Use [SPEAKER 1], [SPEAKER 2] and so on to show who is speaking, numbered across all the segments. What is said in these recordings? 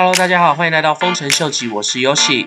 [SPEAKER 1] Hello，大家好，欢迎来到丰臣秀吉，我是 Yoshi。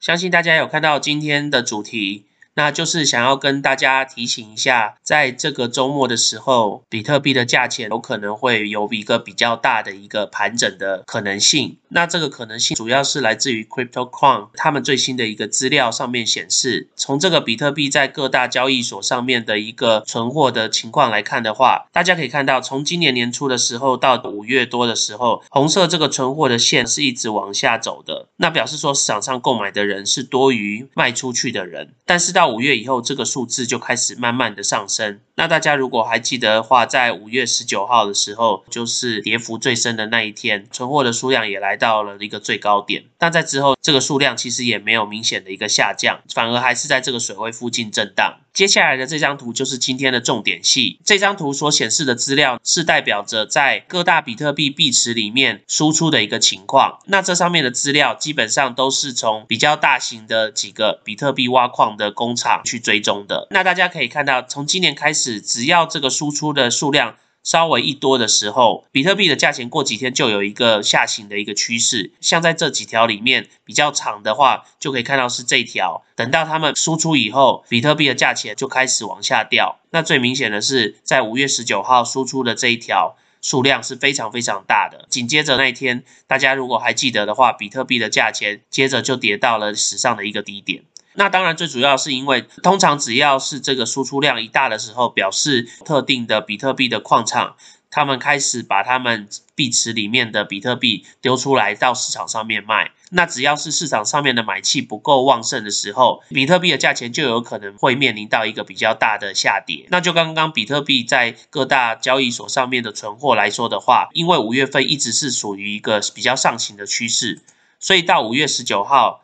[SPEAKER 1] 相信大家有看到今天的主题。那就是想要跟大家提醒一下，在这个周末的时候，比特币的价钱有可能会有一个比较大的一个盘整的可能性。那这个可能性主要是来自于 CryptoQuant 他们最新的一个资料上面显示，从这个比特币在各大交易所上面的一个存货的情况来看的话，大家可以看到，从今年年初的时候到五月多的时候，红色这个存货的线是一直往下走的，那表示说市场上购买的人是多于卖出去的人，但是到到五月以后，这个数字就开始慢慢的上升。那大家如果还记得的话，在五月十九号的时候，就是跌幅最深的那一天，存货的数量也来到了一个最高点。但在之后，这个数量其实也没有明显的一个下降，反而还是在这个水位附近震荡。接下来的这张图就是今天的重点戏。这张图所显示的资料是代表着在各大比特币币池里面输出的一个情况。那这上面的资料基本上都是从比较大型的几个比特币挖矿的工厂去追踪的。那大家可以看到，从今年开始，只要这个输出的数量。稍微一多的时候，比特币的价钱过几天就有一个下行的一个趋势。像在这几条里面比较长的话，就可以看到是这一条。等到他们输出以后，比特币的价钱就开始往下掉。那最明显的是在五月十九号输出的这一条数量是非常非常大的。紧接着那一天，大家如果还记得的话，比特币的价钱接着就跌到了史上的一个低点。那当然，最主要是因为通常只要是这个输出量一大的时候，表示特定的比特币的矿场，他们开始把他们币池里面的比特币丢出来到市场上面卖。那只要是市场上面的买气不够旺盛的时候，比特币的价钱就有可能会面临到一个比较大的下跌。那就刚刚比特币在各大交易所上面的存货来说的话，因为五月份一直是属于一个比较上行的趋势，所以到五月十九号。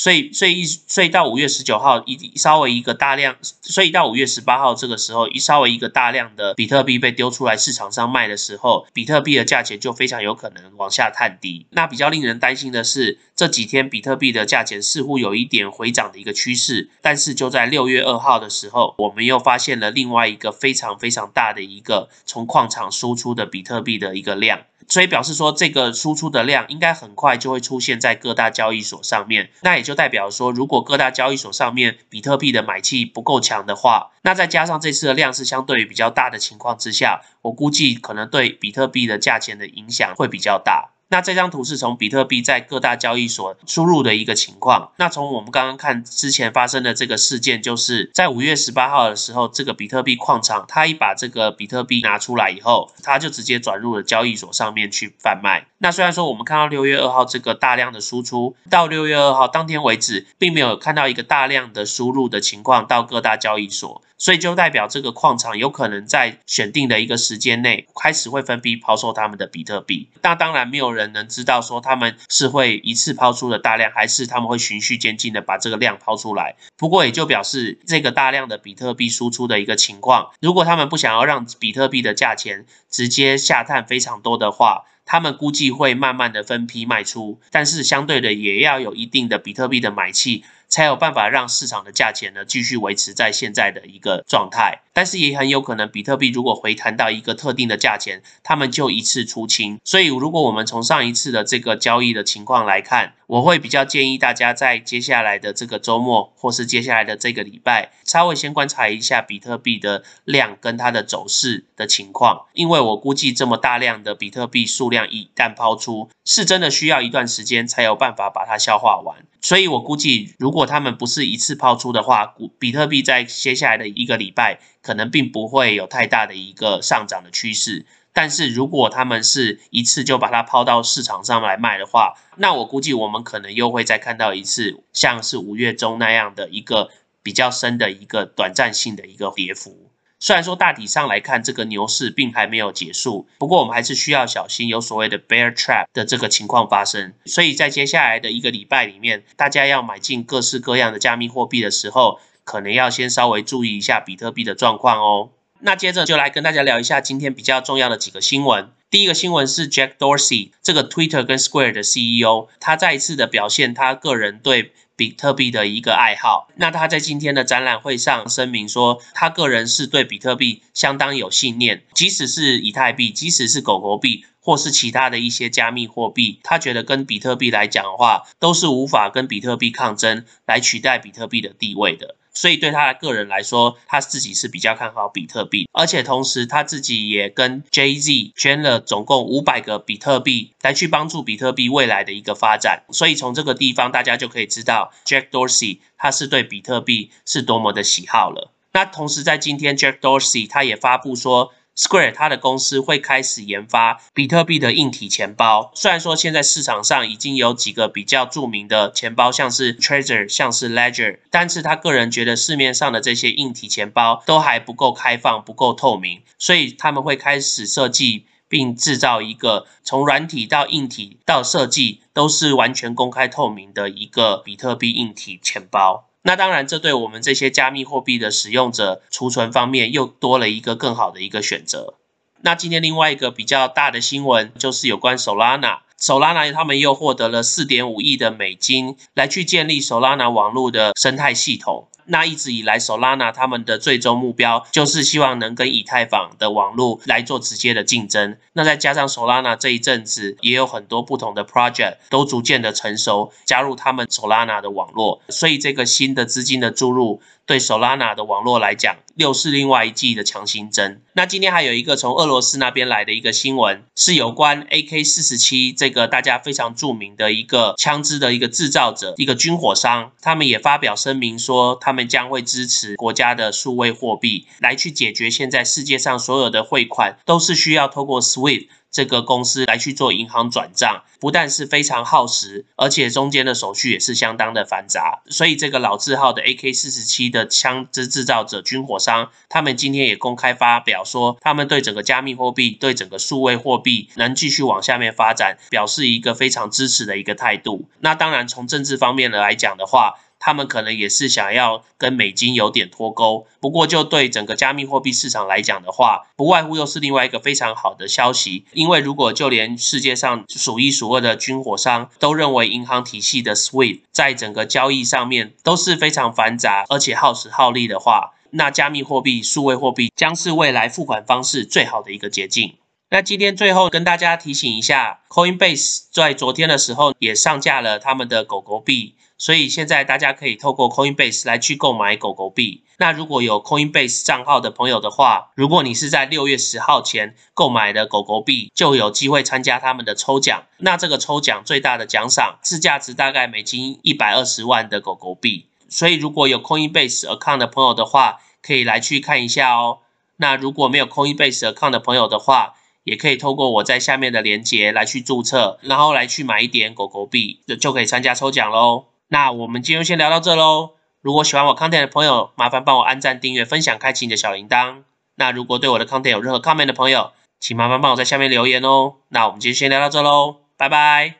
[SPEAKER 1] 所以，所以一，所以到五月十九号一稍微一个大量，所以到五月十八号这个时候一稍微一个大量的比特币被丢出来市场上卖的时候，比特币的价钱就非常有可能往下探底。那比较令人担心的是，这几天比特币的价钱似乎有一点回涨的一个趋势，但是就在六月二号的时候，我们又发现了另外一个非常非常大的一个从矿场输出的比特币的一个量。所以表示说，这个输出的量应该很快就会出现在各大交易所上面。那也就代表说，如果各大交易所上面比特币的买气不够强的话，那再加上这次的量是相对于比较大的情况之下，我估计可能对比特币的价钱的影响会比较大。那这张图是从比特币在各大交易所输入的一个情况。那从我们刚刚看之前发生的这个事件，就是在五月十八号的时候，这个比特币矿场，它一把这个比特币拿出来以后，它就直接转入了交易所上面去贩卖。那虽然说我们看到六月二号这个大量的输出，到六月二号当天为止，并没有看到一个大量的输入的情况到各大交易所。所以就代表这个矿场有可能在选定的一个时间内开始会分批抛售他们的比特币。那当然没有人人能知道说他们是会一次抛出的大量，还是他们会循序渐进的把这个量抛出来。不过也就表示这个大量的比特币输出的一个情况，如果他们不想要让比特币的价钱直接下探非常多的话，他们估计会慢慢的分批卖出，但是相对的也要有一定的比特币的买气。才有办法让市场的价钱呢继续维持在现在的一个状态，但是也很有可能比特币如果回弹到一个特定的价钱，他们就一次出清。所以如果我们从上一次的这个交易的情况来看，我会比较建议大家在接下来的这个周末或是接下来的这个礼拜，稍微先观察一下比特币的量跟它的走势的情况，因为我估计这么大量的比特币数量一旦抛出，是真的需要一段时间才有办法把它消化完。所以我估计，如果他们不是一次抛出的话，比特币在接下来的一个礼拜，可能并不会有太大的一个上涨的趋势。但是如果他们是一次就把它抛到市场上来卖的话，那我估计我们可能又会再看到一次，像是五月中那样的一个比较深的一个短暂性的一个跌幅。虽然说大体上来看，这个牛市并还没有结束，不过我们还是需要小心有所谓的 bear trap 的这个情况发生。所以在接下来的一个礼拜里面，大家要买进各式各样的加密货币的时候，可能要先稍微注意一下比特币的状况哦。那接着就来跟大家聊一下今天比较重要的几个新闻。第一个新闻是 Jack Dorsey 这个 Twitter 跟 Square 的 CEO，他再一次的表现他个人对比特币的一个爱好。那他在今天的展览会上声明说，他个人是对比特币相当有信念，即使是以太币，即使是狗狗币，或是其他的一些加密货币，他觉得跟比特币来讲的话，都是无法跟比特币抗争，来取代比特币的地位的。所以对他的个人来说，他自己是比较看好比特币，而且同时他自己也跟 Jay Z 捐了总共五百个比特币，来去帮助比特币未来的一个发展。所以从这个地方，大家就可以知道 Jack Dorsey 他是对比特币是多么的喜好了。那同时在今天，Jack Dorsey 他也发布说。Square 它的公司会开始研发比特币的硬体钱包。虽然说现在市场上已经有几个比较著名的钱包，像是 Trezor，像是 Ledger，但是他个人觉得市面上的这些硬体钱包都还不够开放、不够透明，所以他们会开始设计并制造一个从软体到硬体到设计都是完全公开透明的一个比特币硬体钱包。那当然，这对我们这些加密货币的使用者储存方面又多了一个更好的一个选择。那今天另外一个比较大的新闻就是有关 Solana Solana 他们又获得了四点五亿的美金来去建立 Solana 网络的生态系统。那一直以来，Solana 他们的最终目标就是希望能跟以太坊的网络来做直接的竞争。那再加上 Solana 这一阵子也有很多不同的 project 都逐渐的成熟，加入他们 Solana 的网络，所以这个新的资金的注入。对 Solana 的网络来讲，又是另外一季的强心针。那今天还有一个从俄罗斯那边来的一个新闻，是有关 AK 四十七这个大家非常著名的一个枪支的一个制造者，一个军火商，他们也发表声明说，他们将会支持国家的数位货币，来去解决现在世界上所有的汇款都是需要透过 SWIFT。这个公司来去做银行转账，不但是非常耗时，而且中间的手续也是相当的繁杂。所以这个老字号的 AK 四十七的枪支制造者军火商，他们今天也公开发表说，他们对整个加密货币、对整个数位货币能继续往下面发展，表示一个非常支持的一个态度。那当然，从政治方面的来讲的话，他们可能也是想要跟美金有点脱钩，不过就对整个加密货币市场来讲的话，不外乎又是另外一个非常好的消息。因为如果就连世界上数一数二的军火商都认为银行体系的 SWIFT 在整个交易上面都是非常繁杂而且耗时耗力的话，那加密货币、数位货币将是未来付款方式最好的一个捷径。那今天最后跟大家提醒一下，Coinbase 在昨天的时候也上架了他们的狗狗币。所以现在大家可以透过 Coinbase 来去购买狗狗币。那如果有 Coinbase 账号的朋友的话，如果你是在六月十号前购买的狗狗币，就有机会参加他们的抽奖。那这个抽奖最大的奖赏是价值大概美金一百二十万的狗狗币。所以如果有 Coinbase account 的朋友的话，可以来去看一下哦。那如果没有 Coinbase account 的朋友的话，也可以透过我在下面的链接来去注册，然后来去买一点狗狗币，就就可以参加抽奖喽。那我们今天先聊到这喽。如果喜欢我 content 的朋友，麻烦帮我按赞、订阅、分享、开启你的小铃铛。那如果对我的 content 有任何 comment 的朋友，请麻烦帮我在下面留言哦。那我们今天先聊到这喽，拜拜。